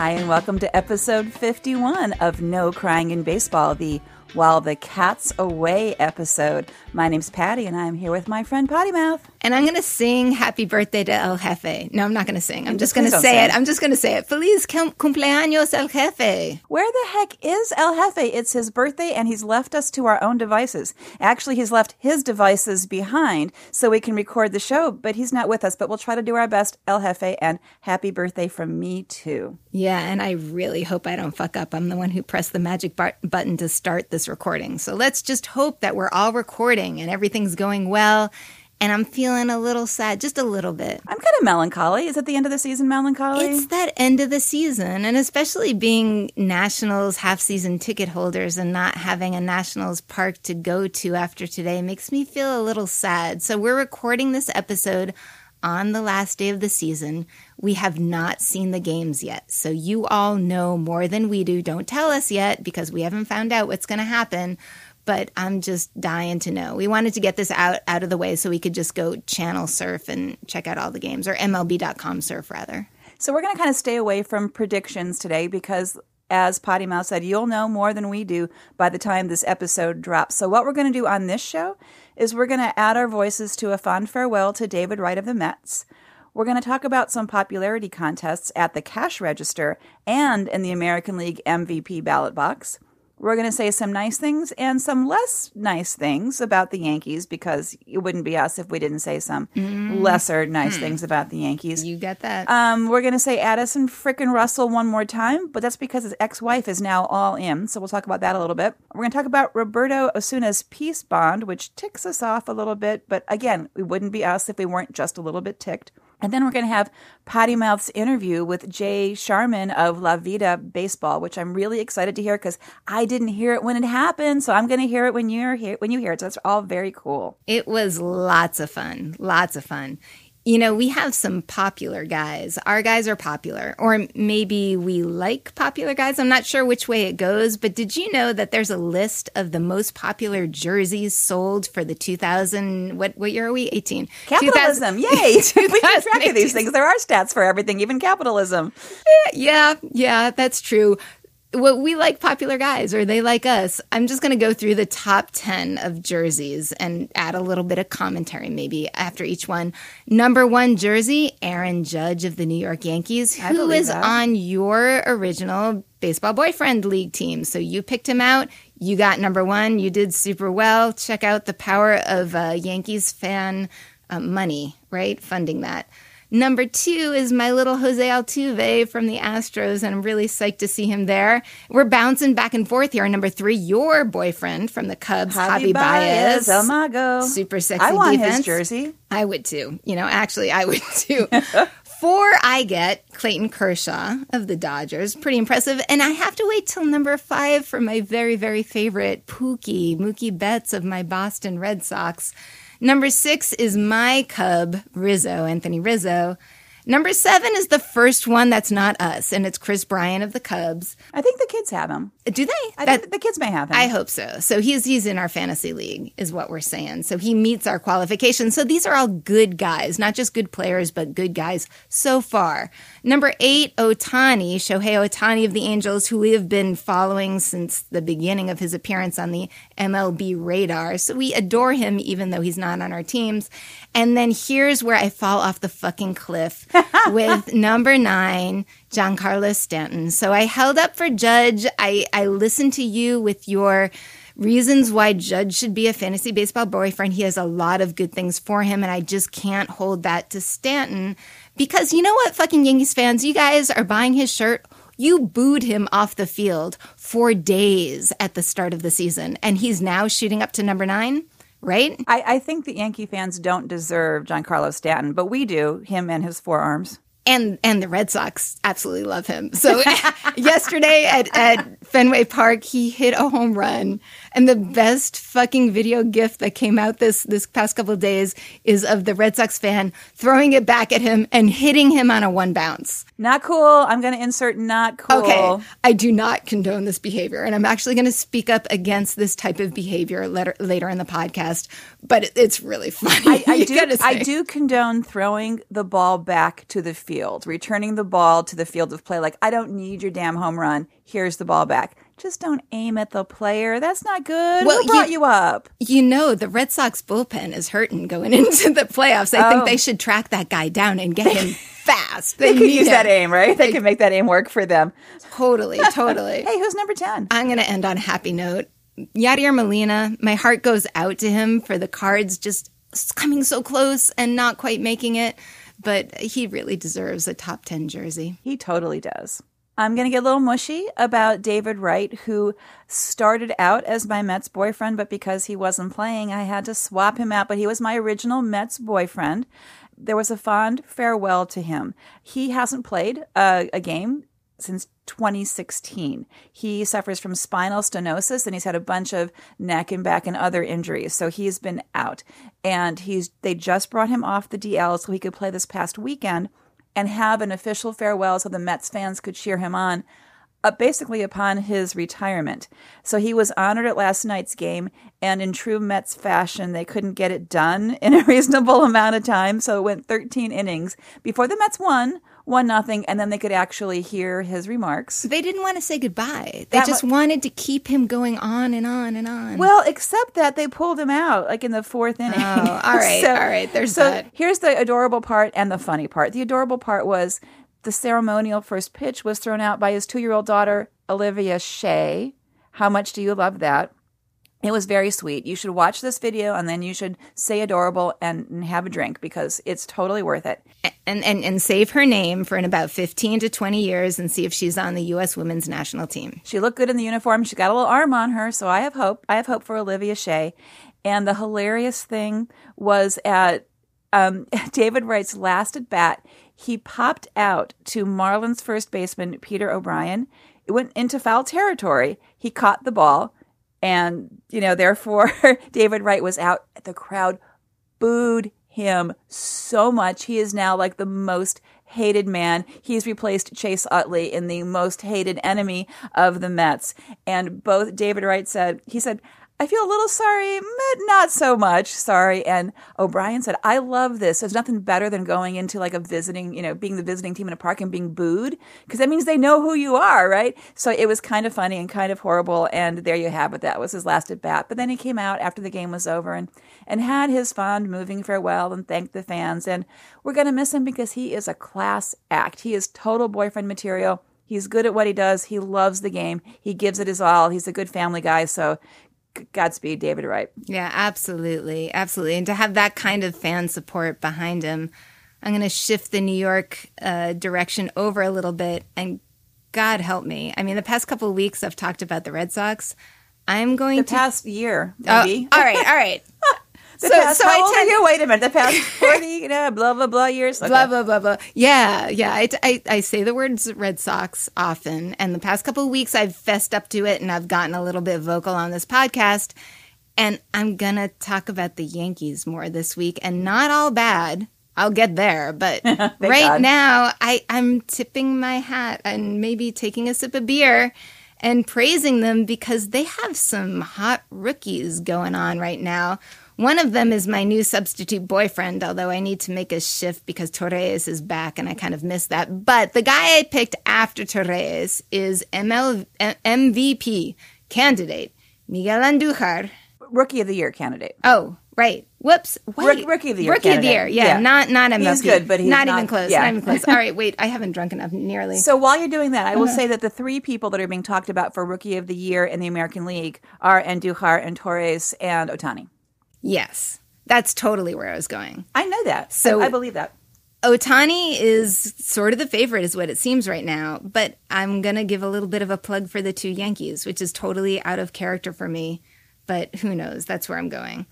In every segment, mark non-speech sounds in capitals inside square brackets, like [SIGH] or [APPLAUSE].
Hi, and welcome to episode 51 of No Crying in Baseball, the While the Cat's Away episode. My name's Patty, and I'm here with my friend Potty Mouth. And I'm going to sing happy birthday to El Jefe. No, I'm not going to sing. I'm just going to say it. I'm just going to say it. Feliz cumpleaños El Jefe. Where the heck is El Jefe? It's his birthday, and he's left us to our own devices. Actually, he's left his devices behind so we can record the show, but he's not with us. But we'll try to do our best, El Jefe, and happy birthday from me, too. Yeah, and I really hope I don't fuck up. I'm the one who pressed the magic bar- button to start this recording. So let's just hope that we're all recording and everything's going well. And I'm feeling a little sad, just a little bit. I'm kind of melancholy. Is it the end of the season melancholy? It's that end of the season, and especially being Nationals half season ticket holders and not having a Nationals park to go to after today makes me feel a little sad. So, we're recording this episode on the last day of the season. We have not seen the games yet. So, you all know more than we do. Don't tell us yet because we haven't found out what's going to happen. But I'm just dying to know. We wanted to get this out out of the way so we could just go channel surf and check out all the games, or MLB.com surf rather. So we're going to kind of stay away from predictions today because, as Potty Mouth said, you'll know more than we do by the time this episode drops. So what we're going to do on this show is we're going to add our voices to a fond farewell to David Wright of the Mets. We're going to talk about some popularity contests at the cash register and in the American League MVP ballot box. We're going to say some nice things and some less nice things about the Yankees because it wouldn't be us if we didn't say some lesser nice things about the Yankees. You get that? Um, we're going to say Addison frickin' Russell one more time, but that's because his ex wife is now all in. So we'll talk about that a little bit. We're going to talk about Roberto Osuna's peace bond, which ticks us off a little bit. But again, it wouldn't be us if we weren't just a little bit ticked. And then we're going to have Potty Mouth's interview with Jay Sharman of La Vida Baseball, which I'm really excited to hear because I didn't hear it when it happened. So I'm going to hear it when you're here, when you hear it. So that's all very cool. It was lots of fun. Lots of fun. You know, we have some popular guys. Our guys are popular, or maybe we like popular guys. I'm not sure which way it goes, but did you know that there's a list of the most popular jerseys sold for the 2000? What what year are we? 18. Capitalism, 2000 yay! [LAUGHS] we keep track of these things. There are stats for everything, even capitalism. Yeah, yeah, that's true. Well, we like popular guys, or they like us. I'm just going to go through the top 10 of jerseys and add a little bit of commentary maybe after each one. Number one jersey, Aaron Judge of the New York Yankees, who that. on your original baseball boyfriend league team. So you picked him out. You got number one. You did super well. Check out the power of uh, Yankees fan uh, money, right? Funding that. Number two is my little Jose Altuve from the Astros, and I'm really psyched to see him there. We're bouncing back and forth here. Number three, your boyfriend from the Cubs, Javi, Baez. El oh Mago. Super sexy I want defense. his jersey. I would too. You know, actually, I would [LAUGHS] too. Four, I get Clayton Kershaw of the Dodgers. Pretty impressive. And I have to wait till number five for my very, very favorite Pookie, Mookie Betts of my Boston Red Sox. Number six is my Cub, Rizzo, Anthony Rizzo. Number seven is the first one that's not us, and it's Kris Bryant of the Cubs. I think the kids have him. Uh, do they? I That- think the kids may have him. I hope so. So he's he's in our fantasy league, is what we're saying. So he meets our qualifications. So these are all good guys, not just good players, but good guys so far. Number eight, Ohtani, Shohei Ohtani of the Angels, who we have been following since the beginning of his appearance on the MLB radar. So we adore him, even though he's not on our teams. And then here's where I fall off the fucking cliff [LAUGHS] with number nine, Giancarlo Stanton. So I held up for Judge. I, I listened to you with your reasons why Judge should be a fantasy baseball boyfriend. He has a lot of good things for him, and I just can't hold that to Stanton because you know what, fucking Yankees fans, you guys are buying his shirt. You booed him off the field for days at the start of the season, and he's now shooting up to number nine, right? I, I think the Yankee fans don't deserve Giancarlo Stanton, but we do, him and his forearms. And and the Red Sox absolutely love him. So [LAUGHS] yesterday at, at Fenway Park, he hit a home run, and the best fucking video gift that came out this this past couple of days is of the Red Sox fan throwing it back at him and hitting him on a one bounce. Not cool. I'm going to insert not cool. Okay, I do not condone this behavior, and I'm actually going to speak up against this type of behavior later later in the podcast. But it, it's really funny. I, I [LAUGHS] do. I do condone throwing the ball back to the field, returning the ball to the field of play. Like, I don't need your damn home run. Here's the ball back. Just don't aim at the player. That's not good. Well, Who brought you- you, up? You know, the Red Sox bullpen is hurting going [LAUGHS] into the playoffs. I think Oh. they should track that guy down and get him [LAUGHS] fast. They could use him. that aim, right? They could make that aim work for them. Totally, [LAUGHS] totally. Hey, who's number 10? I'm going to end on a happy note. Yadier Molina, my heart goes out to him for the cards just coming so close and not quite making it, but he really deserves a top 10 jersey. He totally does. I'm going to get a little mushy about David Wright, who started out as my Mets boyfriend, but because he wasn't playing, I had to swap him out. But he was my original Mets boyfriend. There was a fond farewell to him. He hasn't played a, a game since 2016. He suffers from spinal stenosis and he's had a bunch of neck and back and other injuries. So he's been out. And he's they just brought him off the DL so he could play this past weekend and have an official farewell so the Mets fans could cheer him on. Uh, basically upon his retirement. So he was honored at last night's game, and in true Mets fashion, they couldn't get it done [LAUGHS] in a reasonable amount of time. So it went 13 innings before the Mets won, one nothing, and then they could actually hear his remarks. They didn't want to say goodbye. They That just mu- wanted to keep him going on and on and on. Well, except that they pulled him out like in the fourth inning. Oh, all [LAUGHS] right, all right, there's so that. here's the adorable part and the funny part. The adorable part was the ceremonial first pitch was thrown out by his two-year-old daughter Olivia Shea. How much do you love that? It was very sweet. You should watch this video and then you should say adorable and, and have a drink because it's totally worth it. and, and, and save her name for in about 15 to 20 years and see if she's on the U.S. women's national team. She looked good in the uniform. She got a little arm on her, so I have hope. I have hope for Olivia Shea. And the hilarious thing was at um, [LAUGHS] David Wright's last at bat, he popped out to Marlins first baseman Peter O'Brien. It went into foul territory. He caught the ball, and you know, therefore [LAUGHS] David Wright was out. The crowd booed him so much. He is now like the most hated man. He's replaced Chase Utley in the most hated enemy of the Mets. And both David Wright said, he said, I feel a little sorry, but not so much sorry. And O'Brien said, I love this. There's nothing better than going into like a visiting, you know, being the visiting team in a park and being booed because that means they know who you are, right? So it was kind of funny and kind of horrible. And there you have it. That was his last at bat. But then he came out after the game was over and, and had his fond moving farewell and thanked the fans. And we're going to miss him because he is a class act. He is total boyfriend material. He's good at what he does. He loves the game. He gives it his all. He's a good family guy. So Godspeed, David Wright. Yeah, absolutely. Absolutely. And to have that kind of fan support behind him, I'm going to shift the New York uh, direction over a little bit. And God help me. I mean, the past couple of weeks, I've talked about the Red Sox. I'm going to The to. past year, Oh, all right, all right. [LAUGHS] The so- past, so how I old tend- are you? Wait a minute. The past 40, [LAUGHS] you know, blah, blah, blah years. Okay. Blah blah blah blah. Yeah, yeah. I, I, I say the words Red Sox often, and the past couple of weeks I've fessed up to it, and I've gotten a little bit vocal on this podcast. And I'm gonna talk about the Yankees more this week, and not all bad. I'll get there, but [LAUGHS] right God. now I I'm tipping my hat and maybe taking a sip of beer and praising them because they have some hot rookies going on right now. One of them is my new substitute boyfriend, although I need to make a shift because Torres is back and I kind of missed that. But the guy I picked after Torres is ML, MVP candidate Miguel Andujar. Rookie of the year candidate. Oh, right. Whoops. Wait. Rook- rookie of the year Rookie of the year. Yeah, Yeah. not not MLP. He's good, but he's not, not- even close. yeah. Not even close. [LAUGHS] All right, wait. I haven't drunk enough nearly. So while you're doing that, I Uh-huh. will say that the three people that are being talked about for Rookie of the Year in the American League are Andujar and Torres and Ohtani. Yes, that's totally where I was going. I know that. So- I, I believe that. Ohtani is sort of the favorite, is what it seems right now. But I'm going to give a little bit of a plug for the two Yankees, which is totally out of character for me. But who knows? That's where I'm going.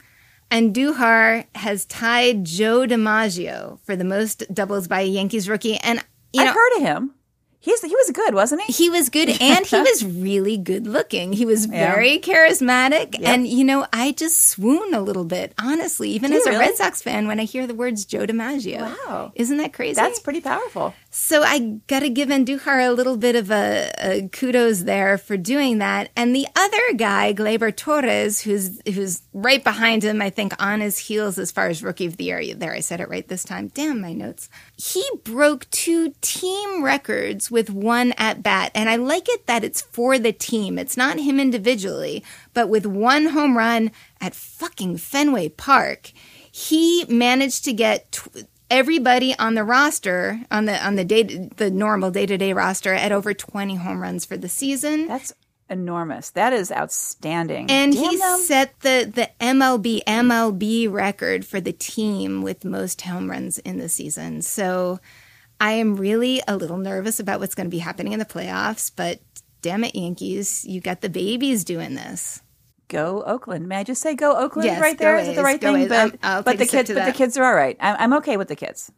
Andujar has tied Joe DiMaggio for the most doubles by a Yankees rookie. And, you know, I've heard of him. He's he was good, wasn't he? He was good [LAUGHS] and he was really good looking. He was very charismatic. And, you know, I just swoon a little bit, honestly, even you as a really? Red Sox fan when I hear the words Joe DiMaggio. Wow. Isn't that crazy? That's pretty powerful. So I got to give Andujar a little bit of a, a kudos there for doing that. And the other guy, Gleyber Torres, who's who's right behind him, I think on his heels as far as rookie of the year. There, I said it right this time. Damn my notes. He broke two team records with one at bat, and I like it that it's for the team. It's not him individually, but with one home run at fucking Fenway Park, he managed to get. Everybody on the roster on the on the day the normal day-to-day roster at over 20 home runs for the season That's enormous. That is outstanding. and Damn he them. set the the MLB MLB record for the team with most home runs in the season so I am really a little nervous about what's going to be happening in the playoffs but damn it Yankees you got the babies doing this go Oakland. May I just say go Oakland Yes, right there? Is it the right thing? But, I'll but the kids, but the kids are all right. I'm, I'm okay with the kids.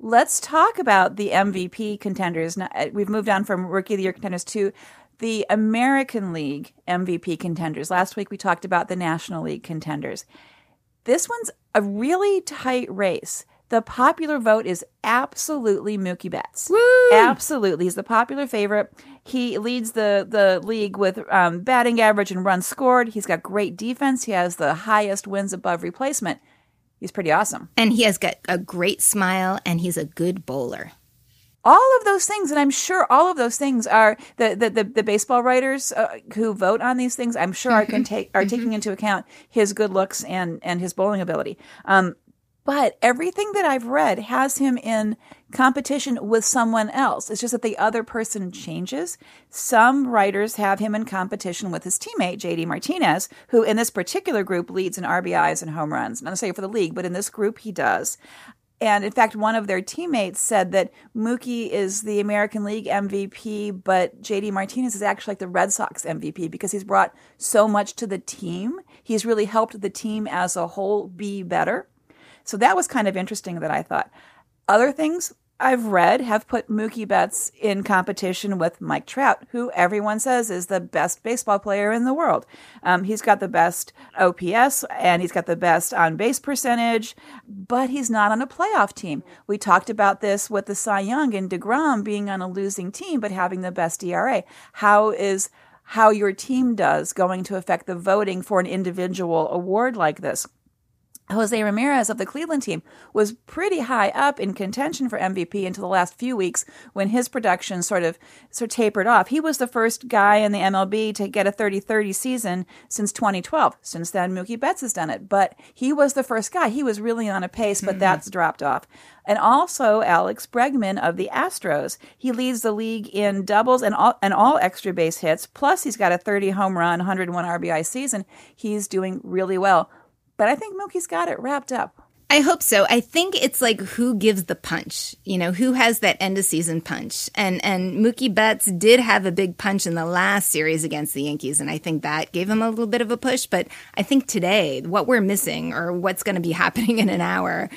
Let's talk about the MVP contenders. Now, uh, We've moved on from Rookie of the Year contenders to the American League MVP contenders. Last week we talked about the National League contenders. This one's a really tight race. The popular vote is absolutely Mookie Betts. Absolutely, he's the popular favorite. He leads the the league with um, batting average and runs scored. He's got great defense. He has the highest wins above replacement. He's pretty awesome. and he has got a great smile and he's a good bowler all of those things, and I'm sure all of those things are the the, the, the baseball writers uh, who vote on these things. I'm sure are can take are taking into account his good looks and and his bowling ability. Um, but everything that I've read has him in competition with someone else. It's just that the other person changes. Some writers have him in competition with his teammate, JD Martinez, who in this particular group leads in RBIs and home runs. Not necessarily for the league, but in this group he does. And in fact, one of their teammates said that Mookie is the American League MVP, but JD Martinez is actually like the Red Sox MVP because he's brought so much to the team. He's really helped the team as a whole be better. So that was kind of interesting that I thought. Other things I've read have put Mookie Betts in competition with Mike Trout, who everyone says is the best baseball player in the world. Um, he's got the best OPS and he's got the best on base percentage, but he's not on a playoff team. We talked about this with the Cy Young and DeGrom being on a losing team but having the best ERA. How is how your team does going to affect the voting for an individual award like this? Jose Ramirez of the Cleveland team was pretty high up in contention for MVP until the last few weeks when his production sort of sort of tapered off. He was the first guy in the MLB to get a 30-30 season since 2012. Since then, Mookie Betts has done it, but he was the first guy. He was really on a pace, but hmm. that's dropped off. And also Alex Bregman of the Astros. He leads the league in doubles and all and all extra base hits. Plus, he's got a 30 home run, 101 RBI season. He's doing really well. But I think Mookie's got it wrapped up. I hope so. I think it's like who gives the punch, you know, who has that end of season punch. And and Mookie Betts did have a big punch in the last series against the Yankees, and I think that gave him a little bit of a push. But I think today, what we're missing or what's going to be [LAUGHS] happening in an hour,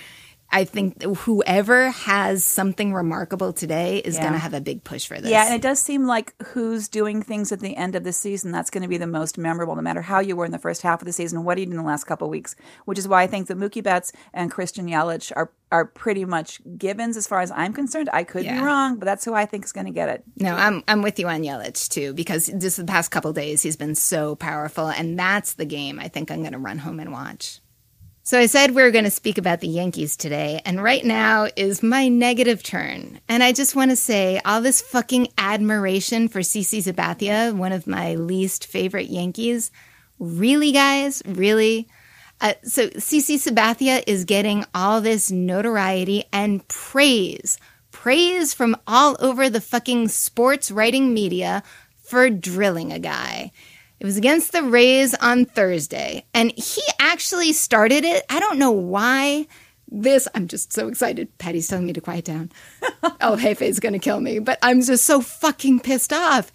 I think whoever has something remarkable today is Yeah. going to have a big push for this. Yeah, and it does seem like who's doing things at the end of the season, that's going to be the most memorable, no matter how you were in the first half of the season, what you did in the last couple of weeks, which is why I think that Mookie Betts and Christian Yelich are, are pretty much givens as far as I'm concerned. I could be wrong, but that's who I think is going to get it. No, I'm I'm with you on Yelich too because just the past couple days he's been so powerful, and that's the game I think I'm going to run home and watch. So I said we are going to speak about the Yankees today, and right now is my negative turn. And I just want to say all this fucking admiration for CC Sabathia, one of my least favorite Yankees. Really, guys, really. Uh, so CC Sabathia is getting all this notoriety and praise, praise from all over the fucking sports writing media for drilling a guy. It was against the Rays on Thursday, and he actually started it. I don't know why. This, I'm just so excited. Patty's telling me to quiet down. [LAUGHS] El Jefe's gonna kill me, but I'm just so fucking pissed off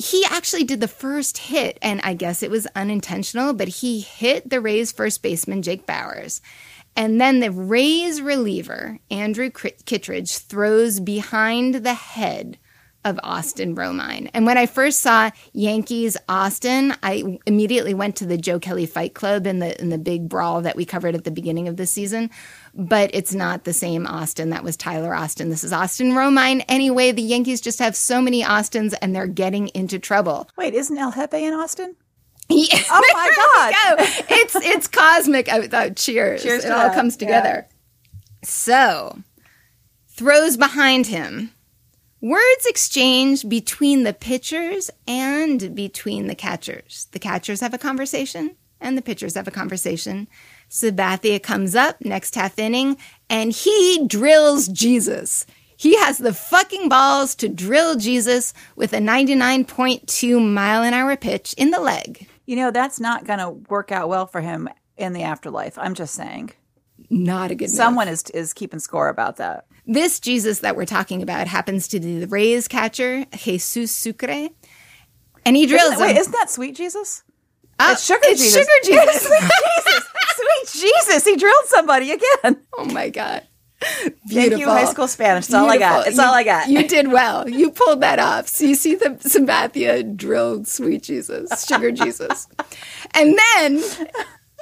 he actually did the first hit, and I guess it was unintentional, but he hit the Rays first baseman, Jake Bauers. And then the Rays reliever, Andrew Kittredge, throws behind the head of Austin Romine. And when I first saw Yankees Austin, I immediately went to the Joe Kelly Fight Club in the in the big brawl that we covered at the beginning of the season. But it's not the same Austin. That was Tyler Austin. This is Austin Romine. Anyway, the Yankees just have so many Austins and they're getting into trouble. Wait, isn't El Jefe in Austin? [LAUGHS] Yeah. Oh my [LAUGHS] God! it's it's cosmic. I thought. Cheers! Cheers it all that. comes together. Yeah. So, throws behind him Words exchanged between the pitchers and between the catchers. The catchers have a conversation and the pitchers have a conversation. Sabathia comes up next half inning and he drills Jesus. He has the fucking balls to drill Jesus with a 99.2 mile an hour pitch in the leg. You know, that's not going to work out well for him in the afterlife. I'm just saying. Not a good Someone is is keeping score about that. This Jesus that we're talking about happens to be the Rays catcher, Jesus Sucre. And he drills isn't, wait, isn't that sweet Jesus? Uh, it's sugar it's Jesus. Sugar [LAUGHS] Jesus. sweet Jesus. Sweet Jesus. He drilled somebody again. Oh my God. Beautiful. Thank you, high school Spanish. That's all I got. It's you, all I got. You did well. You pulled that off. So you see the Sabathia drilled sweet Jesus, sugar Jesus. And then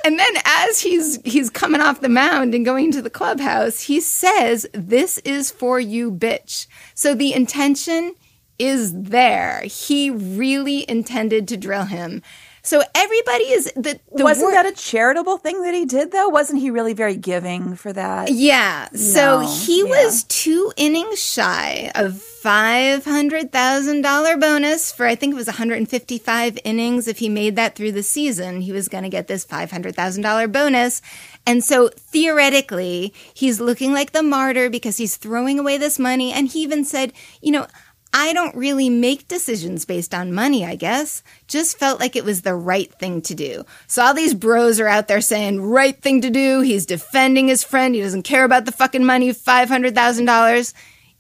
and then as he's he's coming off the mound and going to the clubhouse, he says, "This is for you, bitch." So the intention is there. He really intended to drill him. So everybody is the, the wasn't wor- that a charitable thing that he did though? Wasn't he really very giving for that? Yeah. No. So he yeah. was two innings shy of five hundred thousand dollar bonus for I think it was 155 innings. If he made that through the season, he was going to get this five hundred thousand dollar bonus. And so theoretically, he's looking like the martyr because he's throwing away this money. And he even said, you know. I don't really make decisions based on money, I guess. Just felt like it was the right thing to do. So all these bros are out there saying, right thing to do. He's defending his friend. He doesn't care about the fucking money, $500,000.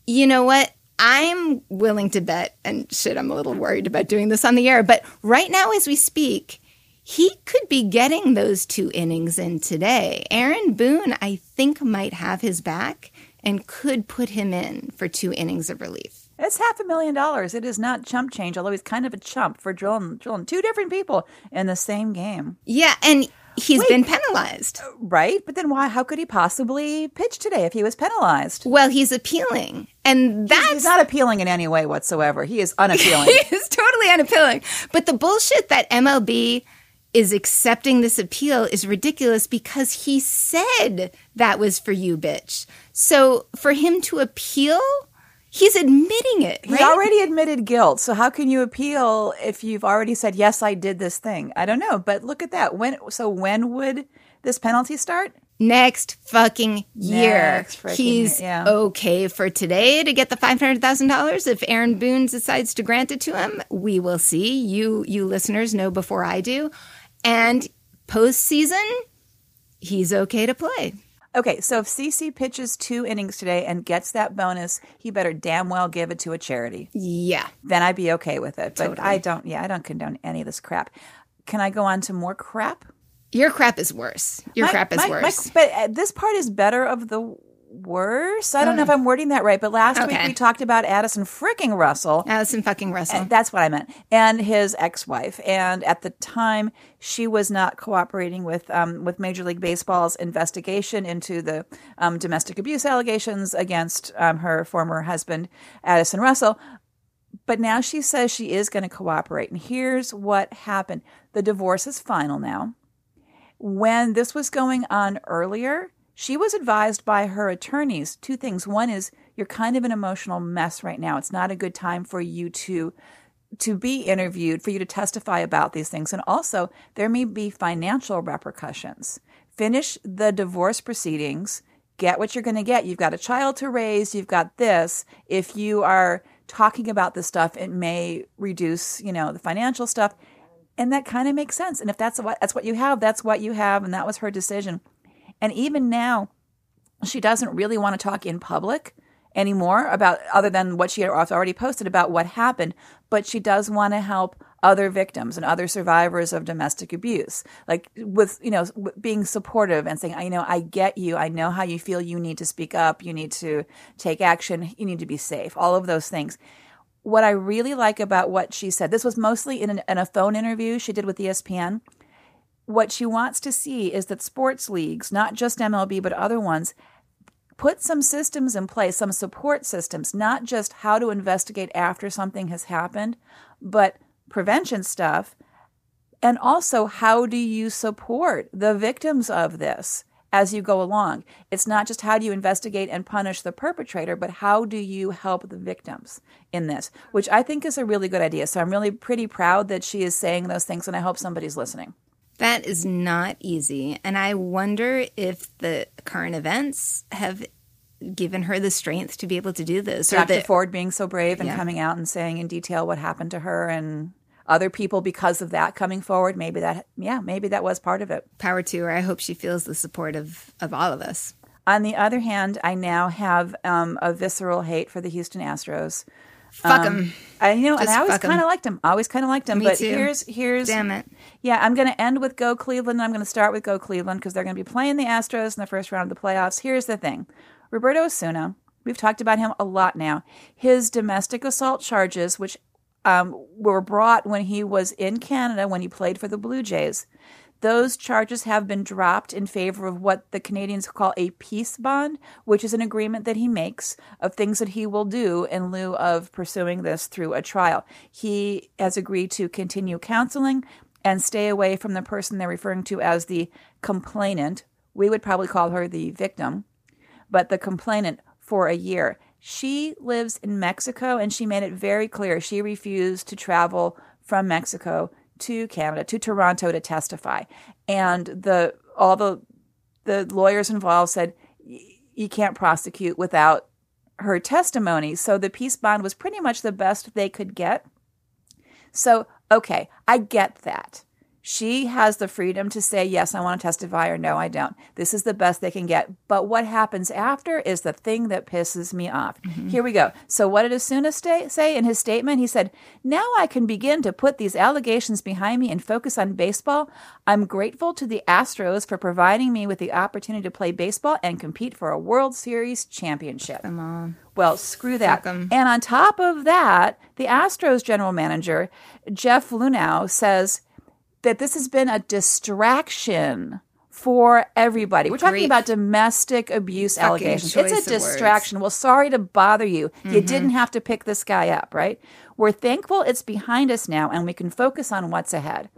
You know what? I'm willing to bet, and shit, I'm a little worried about doing this on the air, but right now as we speak, he could be getting those two innings in today. Aaron Boone, I think, might have his back and could put him in for two innings of relief. It's half a million dollars. It is not chump change, although he's kind of a chump for drilling, drilling two different people in the same game. Yeah, and he's Wait, been penalized. Uh, right? But then why how could he possibly pitch today if he was penalized? Well, he's appealing. And that's he's not appealing in any way whatsoever. He is [LAUGHS] unappealing. he is totally unappealing. But the bullshit that MLB is accepting this appeal is ridiculous because he said that was for you, bitch. So for him to appeal He's admitting it. Right? He already admitted guilt. So how can you appeal if you've already said yes, I did this thing? I don't know, but look at that. When so when would this penalty start? Next fucking year. Next He's yeah. okay for today to get the five hundred thousand dollars. If Aaron Boone decides to grant it to him, we will see. You you listeners know before I do. And postseason, he's okay to play. Okay, so if CC pitches two innings today and gets that bonus, he better damn well give it to a charity. Yeah. Then I'd be okay with it. But totally. I don't, yeah, I don't condone any of this crap. Can I go on to more crap? Your crap is worse. Your my, crap is my, worse. My, but uh, this part is better of the worse. I don't know if I'm wording that right, but last okay. week we talked about Addison freaking Russell. Addison fucking Russell. That's what I meant. And his ex-wife. And at the time, she was not cooperating with um, with Major League Baseball's investigation into the um, domestic abuse allegations against um, her former husband, Addison Russell. But now she says she is going to cooperate. And here's what happened: the divorce is final now. When this was going on earlier, she was advised by her attorneys two things. One is you're kind of an emotional mess right now. It's not a good time for you to to be interviewed, for you to testify about these things. And also, there may be financial repercussions. Finish the divorce proceedings, get what you're going to get. You've got a child to raise, you've got this. If you are talking about this stuff, it may reduce, you know, the financial stuff. And that kind of makes sense. And if that's what that's what you have, that's what you have, and that was her decision. And even now, she doesn't really want to talk in public anymore about other than what she had already posted about what happened, but she does want to help other victims and other survivors of domestic abuse. Like with you know being supportive and saying you know i get you. I know how you feel. You need to speak up. You need to take action. You need to be safe. All of those things. What i really like about what she said this was mostly in, an, in a phone interview she did with espn what she wants to see is that sports leagues not just mlb but other ones put some systems in place, some support systems, not just how to investigate after something has happened, but prevention stuff. And also, how do you support the victims of this as you go along? It's not just how do you investigate and punish the perpetrator, but how do you help the victims in this, which I think is a really good idea. So I'm really pretty proud that she is saying those things, and I hope somebody's listening. That is not easy. And I wonder if the current events have given her the strength to be able to do this. Dr. That, Ford being so brave and yeah. coming out and saying in detail what happened to her and other people because of that coming forward. Maybe that, yeah, maybe that was part of it. Power to her. I hope she feels the support of, of all of us. On the other hand, I now have um, a visceral hate for the Houston Astros. Fuck them. Um, I you know, Just and I always kind of liked him. I always kind of liked him. Me but too. here's here's damn it. Yeah, I'm going to end with Go Cleveland. I'm going to start with Go Cleveland because they're going to be playing the Astros in the first round of the playoffs. Here's the thing, Roberto Osuna. We've talked about him a lot now. His domestic assault charges, which um, were brought when he was in Canada when he played for the Blue Jays, those charges have been dropped in favor of what the Canadians call a peace bond, which is an agreement that he makes of things that he will do in lieu of pursuing this through a trial. He has agreed to continue counseling and stay away from the person they're referring to as the complainant. We would probably call her the victim, but the complainant for a year. She lives in Mexico and she made it very clear she refused to travel from Mexico to Canada, to Toronto to testify. And the all the the lawyers involved said you can't prosecute without her testimony. So the peace bond was pretty much the best they could get. So, okay, I get that. She has the freedom to say, yes, I want to testify, or no, I don't. This is the best they can get. But what happens after is the thing that pisses me off. Mm-hmm. Here we go. So, what did stay, say in his statement? He said, Now I can begin to put these allegations behind me and focus on baseball. I'm grateful to the Astros for providing me with the opportunity to play baseball and compete for a World Series championship. Come on. Well, screw that. And on top of that, the Astros general manager, Jeff Luhnow, says, that this has been a distraction for everybody. We're talking about domestic abuse Fucking allegations. It's a distraction. Well, sorry to bother you. Mm-hmm. You didn't have to pick this guy up, right? We're thankful it's behind us now and we can focus on what's ahead.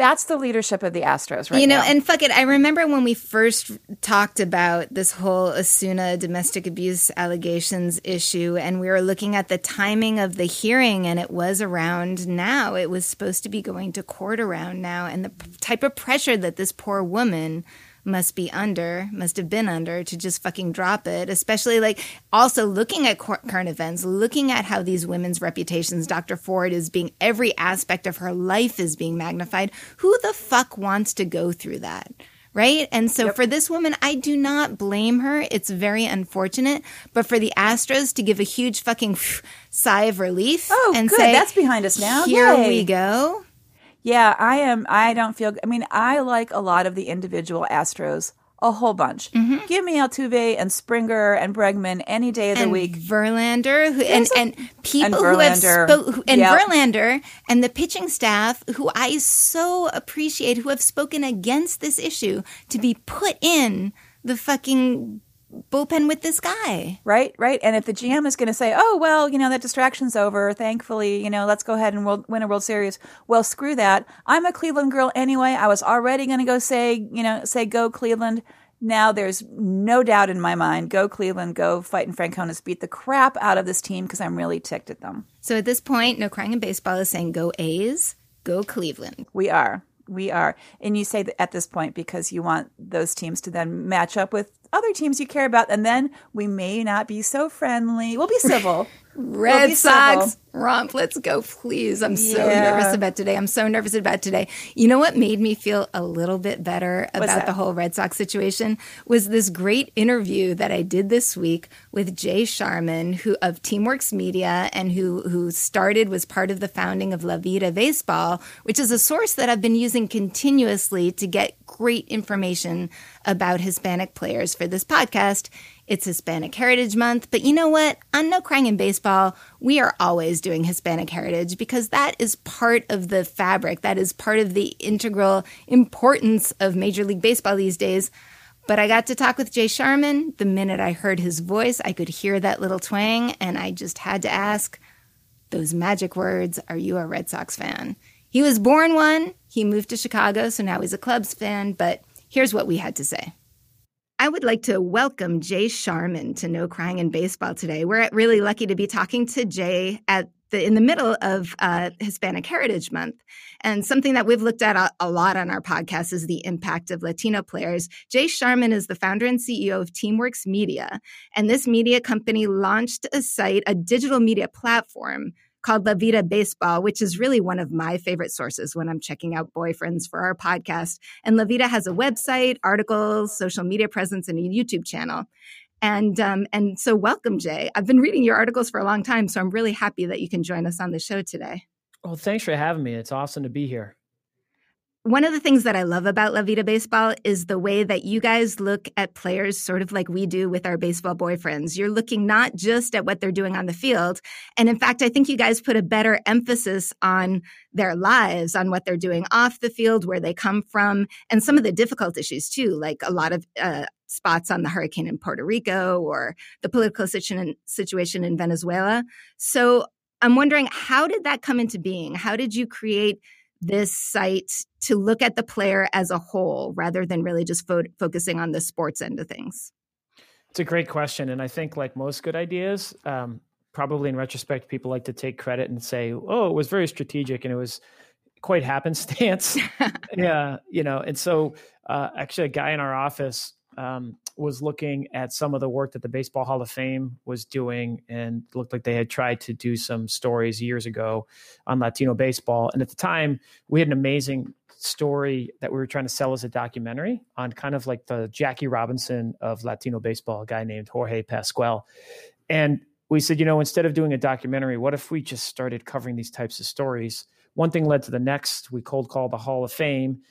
That's the leadership of the Astros right You know, now. and fuck it. I remember when we first talked about this whole Osuna domestic abuse allegations issue, and we were looking at the timing of the hearing, and it was around now. It was supposed to be going to court around now, and the type of pressure that this poor woman must be under, must have been under to just fucking drop it. Especially like also looking at current events, looking at how these women's reputations, Dr. Ford is being, every aspect of her life is being magnified. Who the fuck wants to go through that? Right. And so yep. for this woman, I do not blame her. It's very unfortunate. But for the Astros to give a huge fucking sigh of relief oh, and good. say, that's behind us now. Here Yay. we go. Yeah, I am. I don't feel. I mean, I like a lot of the individual Astros. A whole bunch. Mm-hmm. Give me Altuve and Springer and Bregman any day of the and week. Verlander who, and, and people and who have spoken and yep. Verlander and the pitching staff who I so appreciate who have spoken against this issue to be put in the fucking bullpen with this guy. Right, right. And if the GM is going to say, oh, well, you know, that distraction's over, thankfully, you know, let's go ahead and win a World Series. Well, screw that. I'm a Cleveland girl anyway. I was already going to go say, you know, say go Cleveland. Now there's no doubt in my mind. Go Cleveland, go fight in Franconis, beat the crap out of this team because I'm really ticked at them. So at this point, no crying in baseball is saying go A's, go Cleveland. We are. We are. And you say that at this point because you want those teams to then match up with other teams you care about. And then we may not be so friendly. We'll be civil. [LAUGHS] Red Sox romp. Let's go, please. I'm so yeah. nervous about today. I'm so nervous about today. You know what made me feel a little bit better about the whole Red Sox situation was this great interview that I did this week with Jay Sharman, who of Teamworks Media and who who started was part of the founding of La Vida Baseball, which is a source that I've been using continuously to get great information about Hispanic players for this podcast. It's Hispanic Heritage Month, but you know what? On No Crying in Baseball, we are always doing Hispanic heritage because that is part of the fabric. That is part of the integral importance of Major League Baseball these days. But I got to talk with Jay Sharman. The minute I heard his voice, I could hear that little twang, and I just had to ask those magic words Are you a Red Sox fan? He was born one. He moved to Chicago, so now he's a Cubs fan. But here's what we had to say. I would like to welcome Jay Sharman to No Crying in Baseball today. We're really lucky to be talking to Jay at the, in the middle of uh, Hispanic Heritage Month. And something that we've looked at a, a, lot on our podcast is the impact of Latino players. Jay Sharman is the founder and CEO of Teamworks Media. And this media company launched a site, a digital media platform called La Vida Baseball, which is really one of my favorite sources when I'm checking out boyfriends for our podcast. And La Vida has a website, articles, social media presence, and a YouTube channel. And um, and so welcome, Jay. I've been reading your articles for a long time, so I'm really happy that you can join us on the show today. Well, thanks for having me. It's awesome to be here one of the things that I love about La Vida Baseball is the way that you guys look at players sort of like we do with our baseball boyfriends. You're looking not just at what they're doing on the field. And in fact, I think you guys put a better emphasis on their lives, on what they're doing off the field, where they come from, and some of the difficult issues too, like a lot of uh, spots on the hurricane in Puerto Rico or the political situation in Venezuela. So I'm wondering, how did that come into being? How did you create this site to look at the player as a whole rather than really just fo- focusing on the sports end of things? It's a great question. And I think, like most good ideas, um, probably in retrospect, people like to take credit and say, oh, it was very strategic and it was quite happenstance. [LAUGHS] yeah. You know, and so uh, actually, a guy in our office um, was looking at some of the work that the Baseball Hall of Fame was doing and looked like they had tried to do some stories years ago on Latino baseball. And at the time, we had an amazing story that we were trying to sell as a documentary on kind of like the Jackie Robinson of Latino baseball, a guy named Jorge Pascual. And we said, you know, instead of doing a documentary, what if we just started covering these types of stories? One thing led to the next. We cold called the Hall of Fame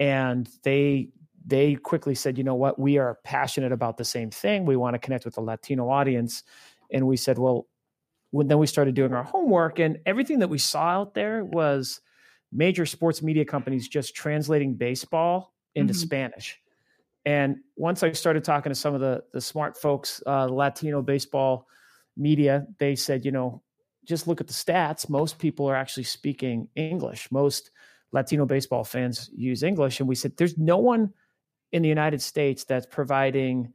and they they quickly said, you know what, we are passionate about the same thing. We want to connect with the Latino audience. And we said, well, when then we started doing our homework, and everything that we saw out there was major sports media companies just translating baseball into mm-hmm. Spanish. And once I started talking to some of the the smart folks, uh, Latino baseball media, they said, you know, just look at the stats. Most people are actually speaking English. Most Latino baseball fans use English, and we said, there's no one in the United States that's providing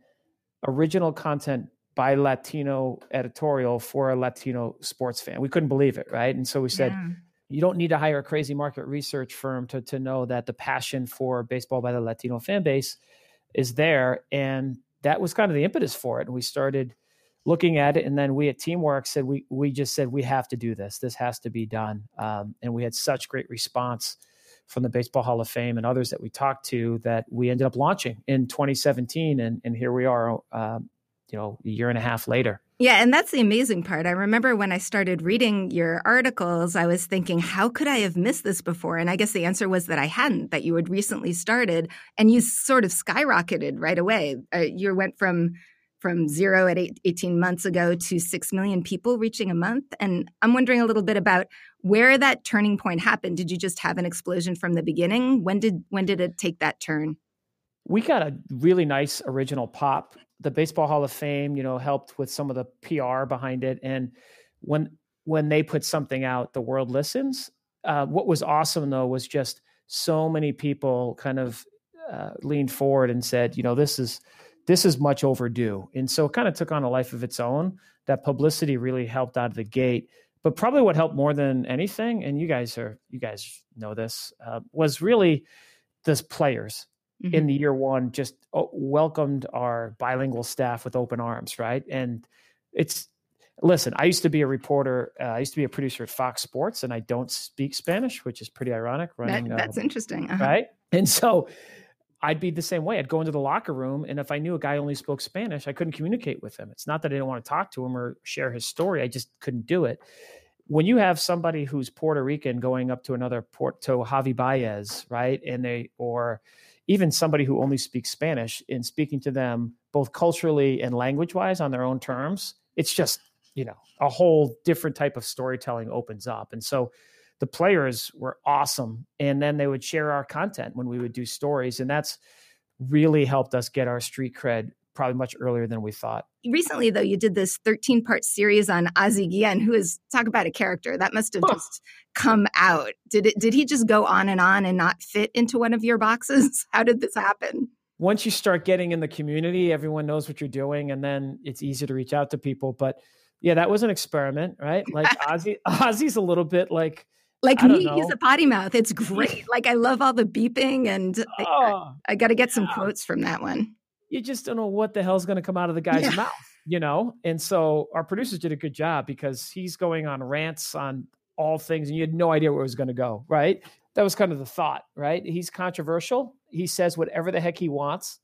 original content by Latino editorial for a Latino sports fan. We couldn't believe it, right? And so we said, yeah. you don't need to hire a crazy market research firm to to know that the passion for baseball by the Latino fan base is there. And that was kind of the impetus for it. And we started looking at it, and then we at Teamwork said we we just said we have to do this. This has to be done. Um, and we had such great response from the Baseball Hall of Fame and others that we talked to that we ended up launching in 2017, and and here we are, uh, you know, a year and a half later. Yeah, and that's the amazing part. I remember when I started reading your articles, I was thinking, how could I have missed this before? And I guess the answer was that I hadn't, that you had recently started and you sort of skyrocketed right away. Uh, you went from from zero at eight, 18 months ago to 6 million people reaching a month. And I'm wondering a little bit about where that turning point happened. Did you just have an explosion from the beginning? When did when did it take that turn? We got a really nice original pop. The Baseball Hall of Fame, you know, helped with some of the PR behind it. And when when they put something out, the world listens. Uh, what was awesome though was just so many people kind of uh, leaned forward and said, you know, this is this is much overdue. And so it kind of took on a life of its own. That publicity really helped out of the gate. But probably what helped more than anything, and you guys are you guys know this, uh, was really the players mm-hmm. in the year one just oh, welcomed our bilingual staff with open arms, right? And it's listen, I used to be a reporter. Uh, I used to be a producer at Fox Sports, and I don't speak Spanish, which is pretty ironic. Running, that, that's uh, interesting, uh-huh. right? And so I'd be the same way. I'd go into the locker room, and if I knew a guy only spoke Spanish, I couldn't communicate with him. It's not that I didn't want to talk to him or share his story; I just couldn't do it. When you have somebody who's Puerto Rican going up to another port to Javi Baez, right, and they or even somebody who only speaks Spanish and speaking to them both culturally and language wise on their own terms, it's just you know a whole different type of storytelling opens up and so the players were awesome and then they would share our content when we would do stories and that's really helped us get our street cred probably much earlier than we thought. Recently, though, you did this 13 part series on Ozzie Guillen, who is talk about a character that must have just come out. Did it? Did he just go on and on and not fit into one of your boxes? [LAUGHS] How did this happen? Once you start getting in the community, everyone knows what you're doing, and then it's easy to reach out to people. But yeah, that was an experiment, right? Like [LAUGHS] Ozzie, Ozzie's a little bit like like me, he's a potty mouth. It's great. [LAUGHS] like I love all the beeping, and oh, I, I got to get some yeah. quotes from that one. You just don't know what the hell's going to come out of the guy's yeah. mouth, you know. And so our producers did a good job because he's going on rants on all things, and you had no idea where it was going to go. Right? That was kind of the thought. Right? He's controversial. He says whatever the heck he wants,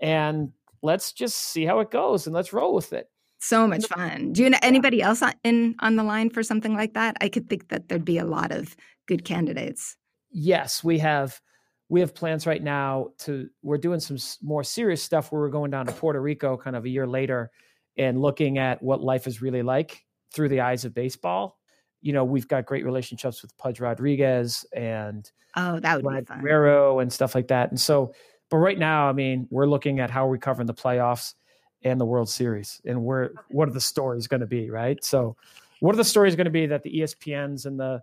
and let's just see how it goes, and let's roll with it. So much fun. Do you know anybody else on, in on the line for something like that? I could think that there'd be a lot of good candidates. Yes, we have we have plans right now to we're doing some more serious stuff where we're going down to Puerto Rico kind of a year later and looking at what life is really like through the eyes of baseball. You know, we've got great relationships with Pudge Rodriguez and oh, that would Vlad be fun. Guerrero and stuff like that. And so, but right now, I mean, we're looking at how we're covering the playoffs and the World Series, and where what are the stories going to be, right? So, what are the stories going to be that the ESPNs and the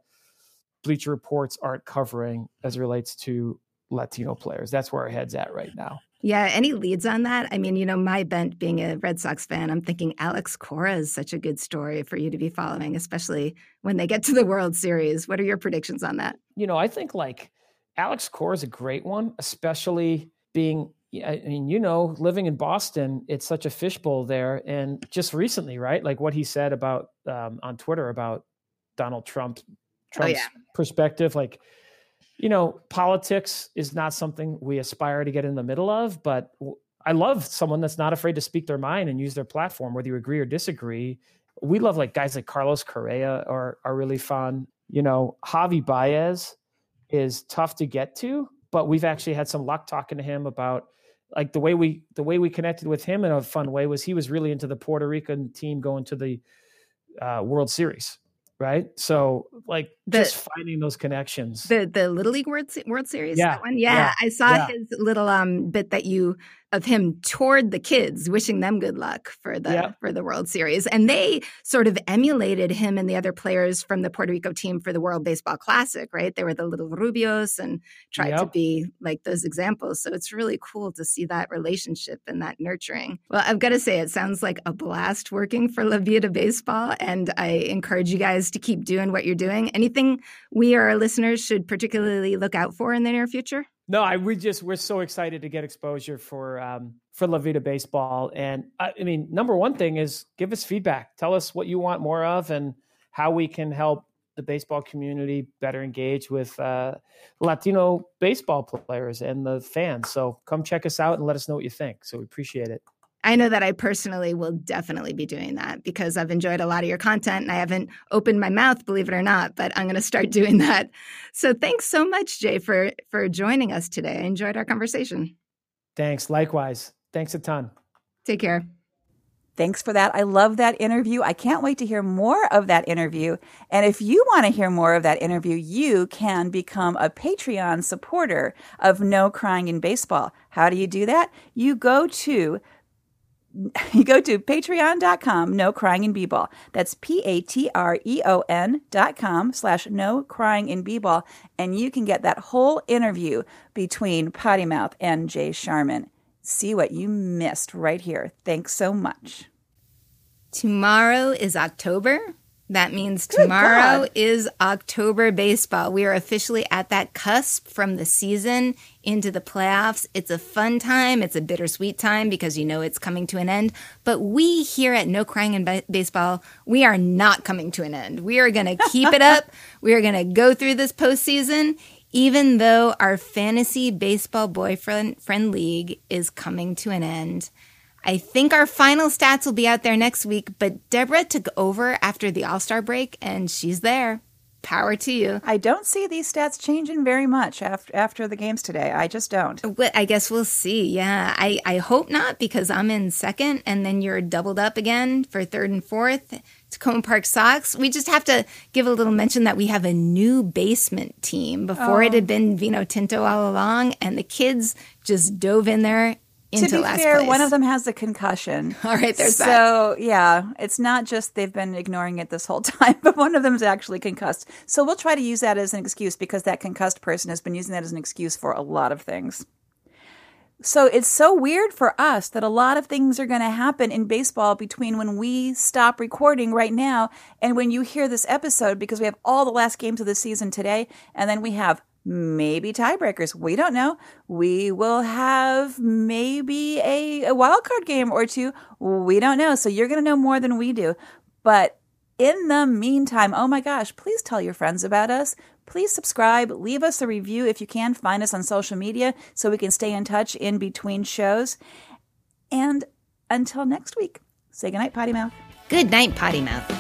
Bleacher Reports aren't covering as it relates to Latino players? That's where our head's at right now. Yeah, any leads on that? I mean, you know, my bent being a Red Sox fan, I'm thinking Alex Cora is such a good story for you to be following, especially when they get to the World Series. What are your predictions on that? You know, I think like Alex Cora is a great one, especially being I mean, you know, living in Boston, it's such a fishbowl there. And just recently, right? Like what he said about um, on Twitter about Donald Trump, Trump's oh, yeah. perspective, like, you know, politics is not something we aspire to get in the middle of, but I love someone that's not afraid to speak their mind and use their platform, whether you agree or disagree. We love like guys like Carlos Correa are are really fun. You know, Javi Baez is tough to get to, but we've actually had some luck talking to him about like the way we the way we connected with him in a fun way was he was really into the Puerto Rican team going to the uh, World Series, right? So like the, just finding those connections. The the Little League World World Series, yeah, that one, yeah. yeah. I saw yeah. his little um bit that you of him toward the kids, wishing them good luck for the yep. for the World Series, and they sort of emulated him and the other players from the Puerto Rico team for the World Baseball Classic. Right? They were the little Rubios and tried yep. to be like those examples. So it's really cool to see that relationship and that nurturing. Well, I've got to say, it sounds like a blast working for La Vida Baseball, and I encourage you guys to keep doing what you're doing. Anything we or our listeners should particularly look out for in the near future? No, I we just we're so excited to get exposure for um, for La Vida Baseball, and I, I mean, number one thing is give us feedback. Tell us what you want more of, and how we can help the baseball community better engage with uh, Latino baseball players and the fans. So come check us out and let us know what you think. So we appreciate it. I know that I personally will definitely be doing that because I've enjoyed a lot of your content and I haven't opened my mouth, believe it or not, but I'm going to start [LAUGHS] doing that. So thanks so much, Jay, for for joining us today. I enjoyed our conversation. Thanks. Likewise. Thanks a ton. Take care. Thanks for that. I love that interview. I can't wait to hear more of that interview. And if you want to hear more of that interview, you can become a Patreon supporter of No Crying in Baseball. How do you do that? You go to [LAUGHS] you go to patreon.com, no crying in b-ball. That's P-A-T-R-E-O-N dot com slash no crying in b-ball. And you can get that whole interview between Potty Mouth and Jay Sharman. See what you missed right here. Thanks so much. Tomorrow is October, That means tomorrow is October baseball. We are officially at that cusp from the season into the playoffs. It's a fun time. It's a bittersweet time because you know it's coming to an end. But we here at No Crying in Ba- Baseball, we are not coming to an end. We are going [LAUGHS] to keep it up. We are going to go through this postseason, even though our fantasy baseball boyfriend friend league is coming to an end. I think our final stats will be out there next week, but Deborah took over after the All Star break and she's there. Power to you. I don't see these stats changing very much after after the games today. I just don't. I guess we'll see. Yeah, I, I hope not because I'm in second and then you're doubled up again for third and fourth. Takoma Park Sox. We just have to give a little mention that we have a new basement team. Before Oh. it had been Vino Tinto all along, and the kids just dove in there into to be last fair, place. one of them has a concussion. [LAUGHS] All right, there's that. so yeah, it's not just they've been ignoring it this whole [LAUGHS] time, but one of them is actually concussed. So we'll try to use that as an excuse because that concussed person has been using that as an excuse for a lot of things. So it's so weird for us that a lot of things are going to happen in baseball between when we stop recording right now and when you hear this episode because we have all the last games of the season today and then we have maybe tiebreakers. We don't know. We will have maybe a, a wild card game or two. We don't know. So you're going to know more than we do. But in the meantime, oh my gosh, please tell your friends about us. Please subscribe, leave us a review if you can. Find us on social media so we can stay in touch in between shows. And until next week, say goodnight, Potty Mouth. Good night, Potty Mouth.